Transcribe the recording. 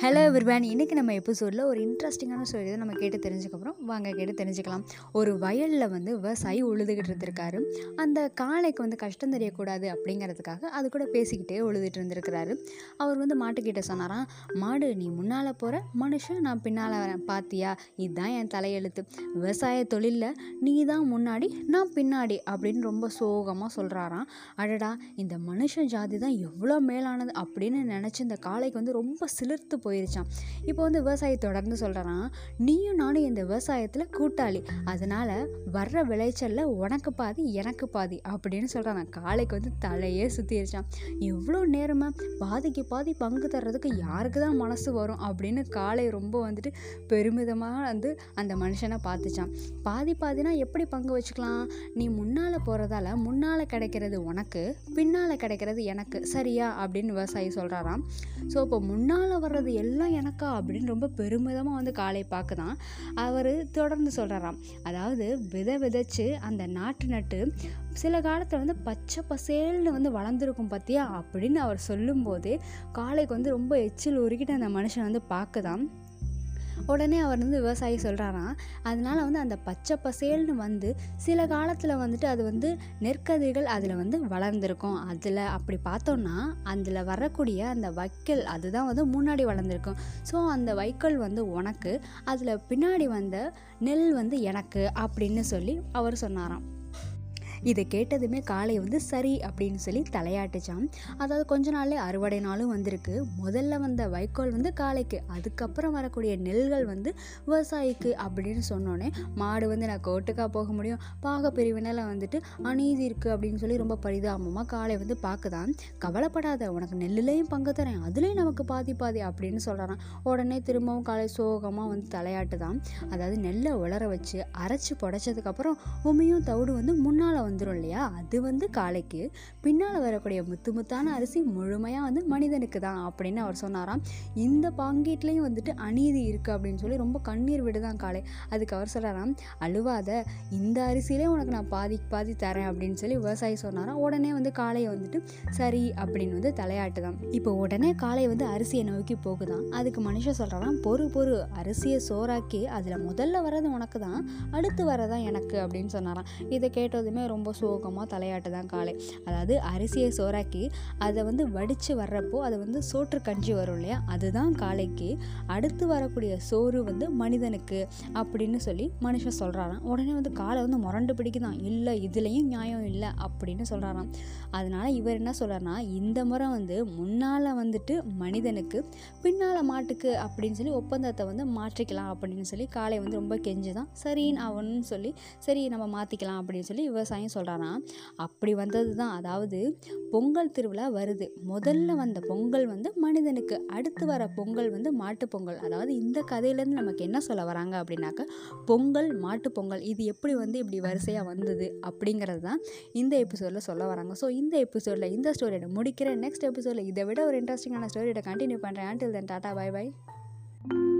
Hello விர்வான் இன்றைக்கி நம்ம எபிசோடில் ஒரு இன்ட்ரெஸ்டிங்கான ஸ்டோரி தான் நம்ம கேட்டு தெரிஞ்சுக்கப்புறம் வாங்க கேட்டு தெரிஞ்சுக்கலாம். ஒரு வயலில் வந்து விவசாயி உழுதுகிட்டு இருந்திருக்காரு. அந்த காளைக்கு வந்து கஷ்டம் தெரியக்கூடாது அப்படிங்கிறதுக்காக அது கூட பேசிக்கிட்டே உழுதுட்டு இருந்திருக்கிறாரு. அவர் வந்து மாட்டுக்கிட்ட சொன்னாராம் மாடு நீ முன்னால் போகிற மனுஷன் நான் பின்னால் வரேன். பாத்தியா? இதுதான் என் தலையெழுத்து. விவசாய தொழிலில் நீ தான் முன்னாடி நான் பின்னாடி. அப்படின்னு ரொம்ப சோகமாக சொல்கிறாராம் அடடா இந்த மனுஷன் ஜாதி தான் எவ்வளோ மேலானது அப்படின்னு நினச்சி இந்த காளைக்கு வந்து ரொம்ப சிலிர்த்து போய் போயிருச்சான் இப்போ வந்து விவசாயி தொடர்ந்து சொல்கிறான் நீயும் நானும் இந்த விவசாயத்தில் கூட்டாளி. அதனால் வர்ற விளைச்சலில் உனக்கு பாதி எனக்கு பாதி அப்படின்னு சொல்கிறான் காளைக்கு வந்து தலையே சுற்றிருச்சான் எவ்வளோ நேரமாக பாதிக்கு பாதி பங்கு தர்றதுக்கு யாருக்கு தான் மனசு வரும்? அப்படின்னு காளை ரொம்ப வந்துட்டு பெருமிதமாக வந்து அந்த மனுஷனை பார்த்துச்சான் பாதி பாதினா எப்படி பங்கு வச்சுக்கலாம்? நீ முன்னால் போகிறதால முன்னால் கிடைக்கிறது உனக்கு பின்னால் கிடைக்கிறது எனக்கு. சரியா? அப்படின்னு விவசாயி சொல்கிறாராம் ஸோ இப்போ முன்னால் வர்றது எல்லாம் எனக்கா அப்படின்னு ரொம்ப பெருமிதமாக வந்து காளை பார்க்குதான். அவர் தொடர்ந்து சொல்கிறாராம் அதாவது விதை விதைச்சு அந்த நாட்டு நட்டு சில காலத்தில் வந்து பச்சை பசேல்னு வந்து வளர்ந்துருக்கும் பார்த்தியா அப்படின்னு அவர் சொல்லும்போதே காளைக்கு வந்து ரொம்ப எச்சில் உருக்கிட்டு அந்த மனுஷன் வந்து பார்க்குதான். உடனே அவர் வந்து விவசாயி சொல்கிறாராம் அதனால் வந்து அந்த பச்சை பசேல்னு வந்து சில காலத்தில் வந்துட்டு அது வந்து நெற்கதிர்கள் அதில் வந்து வளர்ந்துருக்கும். அதில் அப்படி பார்த்தோன்னா அதில் வரக்கூடிய அந்த வைக்கல் அதுதான் வந்து முன்னாடி வளர்ந்துருக்கும். ஸோ அந்த வைக்கோல் வந்து உனக்கு அதில் பின்னாடி வந்த நெல் வந்து எனக்கு அப்படின்னு சொல்லி அவர் சொன்னாராம். இதை கேட்டதுமே காளை வந்து சரி அப்படின்னு சொல்லி தலையாட்டுச்சான் அதாவது கொஞ்ச நாள்ல அறுவடை நாளும் வந்திருக்கு. முதல்ல வந்த வைக்கோல் வந்து காளைக்கு அதுக்கப்புறம் வரக்கூடிய நெல்கள் வந்து விவசாயிக்கு அப்படின்னு சொன்னோன்னே மாடு வந்து நான் கோட்டுக்காக போக முடியும். பாக பிரிவினால் வந்துட்டு அநீதி இருக்குது அப்படின்னு சொல்லி ரொம்ப பரிதாபமாக காளை வந்து பார்க்குதான் கவலைப்படாத உனக்கு நெல்லுலேயும் பங்கு தரேன் அதுலேயும் நமக்கு பாதி பாதி அப்படின்னு சொல்கிறான் உடனே திரும்பவும் காலை சோகமாக வந்து தலையாட்டு தான் அதாவது நெல்லை உலர வச்சு அரைச்சி புடைச்சதுக்கப்புறம் உமையும் தவிடு வந்து முன்னால் வந்து வந்துடும் இல்லையா? அது வந்து காளைக்கு பின்னால் வரக்கூடிய முத்து முத்தான அரிசி முழுமையாக வந்து மனிதனுக்கு தான் அப்படின்னு அவர் சொன்னாராம். இந்த பாங்கீட்லேயும் வந்துட்டு அநீதி இருக்குது அப்படின்னு சொல்லி ரொம்ப கண்ணீர் விடுதான் காளை அதுக்கு அவர் சொல்கிறாராம் அழுவாத இந்த அரிசியிலே உனக்கு நான் பாதி பாதி தரேன் அப்படின்னு சொல்லி விவசாயி சொன்னாராம். உடனே வந்து காளையை வந்துட்டு சரி அப்படின்னு வந்து தலையாட்டுதான் இப்போ உடனே காளை வந்து அரிசியை நோக்கி போகுதான் அதுக்கு மனுஷன் சொல்கிறாராம் பொறு பொறு அரிசியை சோறாக்கி அதில் முதல்ல வர்றது உனக்கு தான் அடுத்து வரதான் எனக்கு அப்படின்னு சொன்னாராம். இதை கேட்டதுமே ரொம்ப சோகமாக தலையாட்டு தான் காளை அதாவது அரிசியை சோறாக்கி அதை வந்து வடித்து வர்றப்போ அது வந்து சோற்று கஞ்சி வரும் இல்லையா? அதுதான் காளைக்கு அடுத்து வரக்கூடிய சோறு வந்து மனிதனுக்கு அப்படின்னு சொல்லி மனுஷன் சொல்கிறாராம் உடனே வந்து காளை வந்து முரண்டு பிடிக்குதான். இல்லை இதுலேயும் நியாயம் இல்லை அப்படின்னு சொல்கிறாராம் அதனால் இவர் என்ன சொல்கிறார்னா இந்த முறை வந்து முன்னால் வந்துட்டு மனிதனுக்கு பின்னால் மாட்டுக்கு அப்படின்னு சொல்லி ஒப்பந்தத்தை வந்து மாற்றிக்கலாம் அப்படின்னு சொல்லி காளை வந்து ரொம்ப கெஞ்சுதான். சரின்னு அவன்னு சொல்லி சரி நம்ம மாற்றிக்கலாம் அப்படின்னு சொல்லி விவசாயம் சொல்கிறாராம் அப்படி வந்தது தான் அதாவது பொங்கல் திருவிழா வருது. முதல்ல வந்த பொங்கல் வந்து மனிதனுக்கு. அடுத்து வர பொங்கல் வந்து மாட்டு பொங்கல். அதாவது இந்த கதையிலேருந்து நமக்கு என்ன சொல்ல வராங்க அப்படின்னாக்க பொங்கல் மாட்டு பொங்கல் இது எப்படி வந்து இப்படி வரிசையாக வந்தது அப்படிங்கிறது தான் இந்த எபிசோடில் சொல்ல வராங்க. ஸோ இந்த எபிசோடில் இந்த ஸ்டோரியோட முடிக்கிற நெக்ஸ்ட் எபிசோடில் இதை விட ஒரு இன்ட்ரெஸ்டிங்கான ஸ்டோரியோட கண்டினியூ பண்ணுறேன் ஆண்டில் தென் டாட்டா பாய் பாய்